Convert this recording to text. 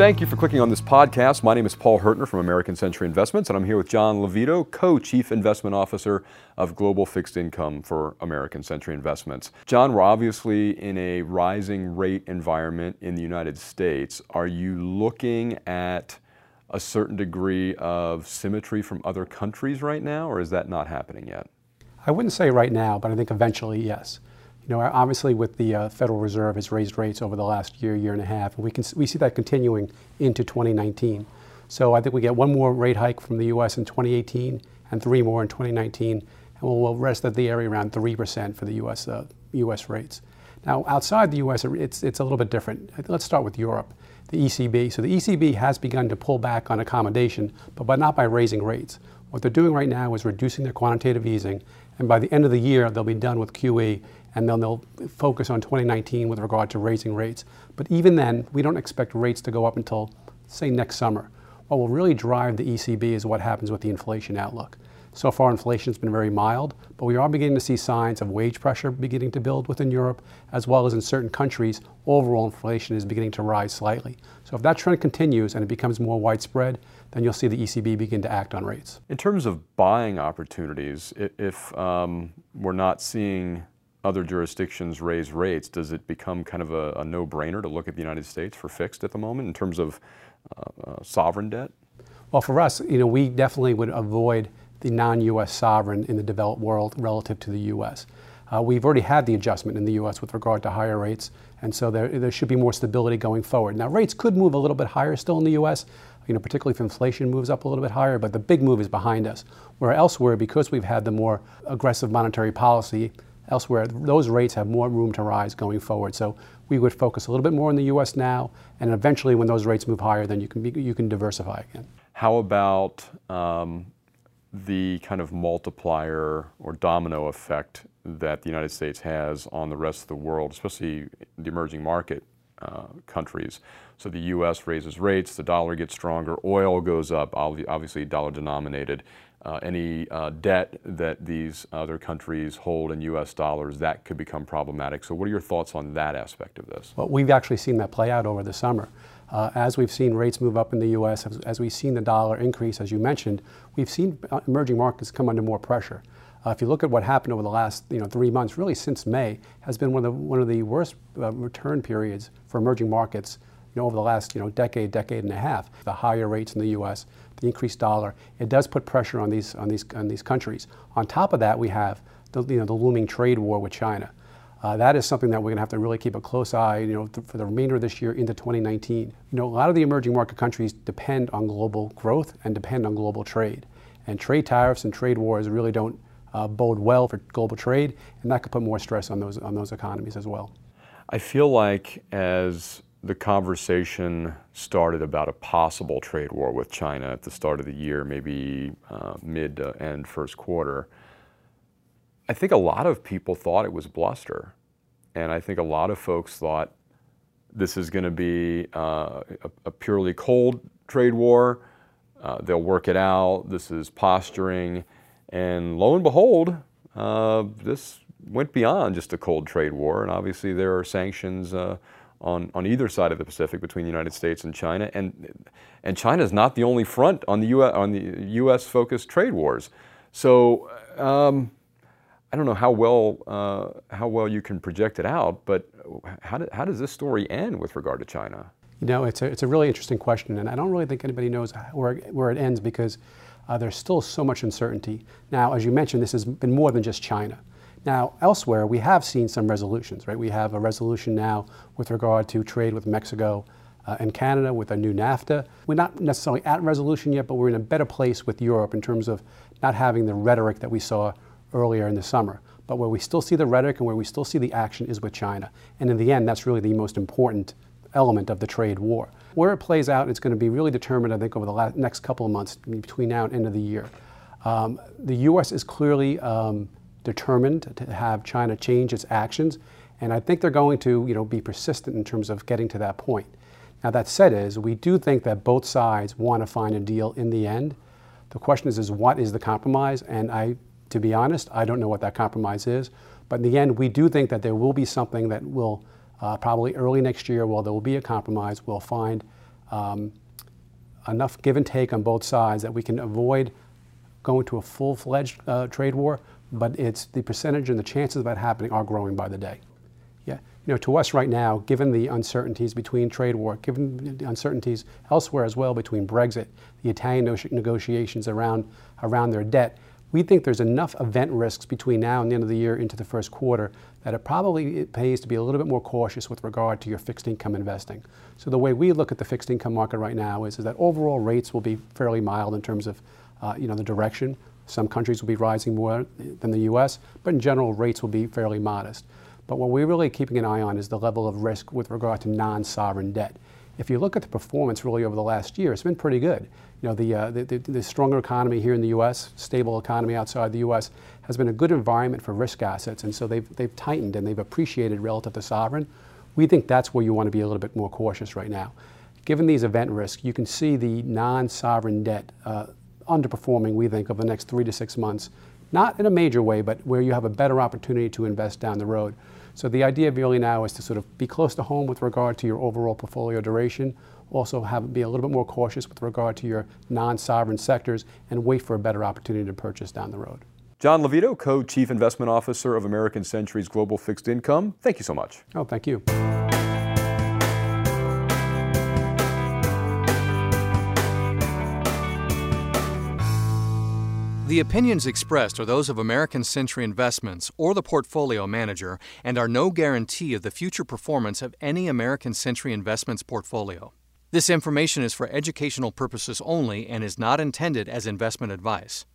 Thank you for clicking on this podcast. My name is Paul Hurtner from American Century Investments, and I'm here with John Lovito, co chief investment officer of Global Fixed Income for American Century Investments. John, we're obviously in a rising rate environment in the United States. Are you looking at a certain degree of symmetry from other countries right now, or is that not happening yet? I wouldn't say right now, but I think eventually, yes. You know, obviously, with the uh, Federal Reserve has raised rates over the last year, year and a half, and we can we see that continuing into 2019. So I think we get one more rate hike from the U.S. in 2018 and three more in 2019, and we'll, we'll rest of the area around three percent for the U.S. Uh, U.S. rates. Now, outside the U.S., it's it's a little bit different. Let's start with Europe, the ECB. So the ECB has begun to pull back on accommodation, but, but not by raising rates. What they're doing right now is reducing their quantitative easing, and by the end of the year, they'll be done with QE and then they'll focus on 2019 with regard to raising rates. But even then, we don't expect rates to go up until, say, next summer. What will really drive the ECB is what happens with the inflation outlook. So far, inflation has been very mild, but we are beginning to see signs of wage pressure beginning to build within Europe, as well as in certain countries, overall inflation is beginning to rise slightly. So if that trend continues and it becomes more widespread, then you'll see the ECB begin to act on rates. In terms of buying opportunities, if um, we're not seeing other jurisdictions raise rates, does it become kind of a, a no-brainer to look at the United States for fixed at the moment in terms of uh, uh, sovereign debt? Well, for us, you know, we definitely would avoid the non-U.S. sovereign in the developed world relative to the U.S. Uh, we've already had the adjustment in the U.S. with regard to higher rates, and so there, there should be more stability going forward. Now, rates could move a little bit higher still in the U.S., you know, particularly if inflation moves up a little bit higher, but the big move is behind us. Where elsewhere, because we've had the more aggressive monetary policy, Elsewhere, those rates have more room to rise going forward. So we would focus a little bit more in the U.S. now, and eventually, when those rates move higher, then you can be, you can diversify again. How about um, the kind of multiplier or domino effect that the United States has on the rest of the world, especially the emerging market uh, countries. So the U.S. raises rates, the dollar gets stronger, oil goes up, obviously dollar denominated. Uh, any uh, debt that these other countries hold in U.S. dollars, that could become problematic. So what are your thoughts on that aspect of this? Well, we've actually seen that play out over the summer. Uh, as we've seen rates move up in the U.S., as, as, we've seen the dollar increase, as you mentioned, we've seen uh, emerging markets come under more pressure. Uh, if you look at what happened over the last you know, three months, really since May, has been one of the, one of the worst uh, return periods for emerging markets you know, over the last you know, decade, decade and a half. The higher rates in the U.S., the increased dollar, it does put pressure on these, on these, on these countries. On top of that, we have the, you know, the looming trade war with China. Uh, that is something that we're going to have to really keep a close eye, you know, th- for the remainder of this year into 2019. You know, a lot of the emerging market countries depend on global growth and depend on global trade, and trade tariffs and trade wars really don't uh, bode well for global trade, and that could put more stress on those, on those economies as well. I feel like as the conversation started about a possible trade war with China at the start of the year, maybe uh, mid to end first quarter, I think a lot of people thought it was bluster. And I think a lot of folks thought this is going to be uh, a, a, purely cold trade war. Uh, they'll work it out. This is posturing. And lo and behold, uh, this went beyond just a cold trade war, and obviously there are sanctions uh, on, on either side of the Pacific between the United States and China, and and China is not the only front on the U.S. on the U.S. focused trade wars. So um, I don't know how well uh, how well you can project it out, but how, how does this story end with regard to China? You know, it's a, it's a really interesting question, and I don't really think anybody knows where, where it ends because uh, there's still so much uncertainty. Now, as you mentioned, this has been more than just China. Now, elsewhere, we have seen some resolutions, right? We have a resolution now with regard to trade with Mexico uh, and Canada with a new NAFTA. We're not necessarily at resolution yet, but we're in a better place with Europe in terms of not having the rhetoric that we saw earlier in the summer. But where we still see the rhetoric and where we still see the action is with China. And in the end, that's really the most important element of the trade war. Where it plays out, it's going to be really determined, I think, over the next couple of months between now and end of the year. Um, the U.S. is clearly um, determined to have China change its actions, and I think they're going to, you know, be persistent in terms of getting to that point. Now, that said, is we do think that both sides want to find a deal in the end. The question is, is what is the compromise? And I, to be honest, I don't know what that compromise is. But in the end, we do think that there will be something that will uh, probably early next year, while there will be a compromise, we'll find um, enough give and take on both sides that we can avoid going to a full-fledged uh, trade war, but it's the percentage and the chances of that happening are growing by the day. Yeah, you know, to us right now, given the uncertainties between trade war, given the uncertainties elsewhere as well between Brexit, the Italian negotiations around around their debt, we think there's enough event risks between now and the end of the year into the first quarter that it probably pays to be a little bit more cautious with regard to your fixed income investing. So the way we look at the fixed income market right now is, is that overall rates will be fairly mild in terms of uh, you know, the direction. Some countries will be rising more than the U.S., but in general rates will be fairly modest. But what we're really keeping an eye on is the level of risk with regard to non-sovereign debt. If you look at the performance really over the last year, it's been pretty good. You know, the, uh, the, the, the, stronger economy here in the U.S., stable economy outside the U.S., has been a good environment for risk assets, and so they've, they've tightened and they've appreciated relative to sovereign. We think that's where you want to be a little bit more cautious right now. Given these event risks, you can see the non-sovereign debt uh, underperforming, we think, over the next three to six months. Not in a major way, but where you have a better opportunity to invest down the road. So the idea really now is to sort of be close to home with regard to your overall portfolio duration, also have be a little bit more cautious with regard to your non-sovereign sectors, and wait for a better opportunity to purchase down the road. John Lovito, Co-Chief Investment Officer of American Century's Global Fixed Income. Thank you so much. Oh, thank you. The opinions expressed are those of American Century Investments or the portfolio manager and are no guarantee of the future performance of any American Century Investments portfolio. This information is for educational purposes only and is not intended as investment advice.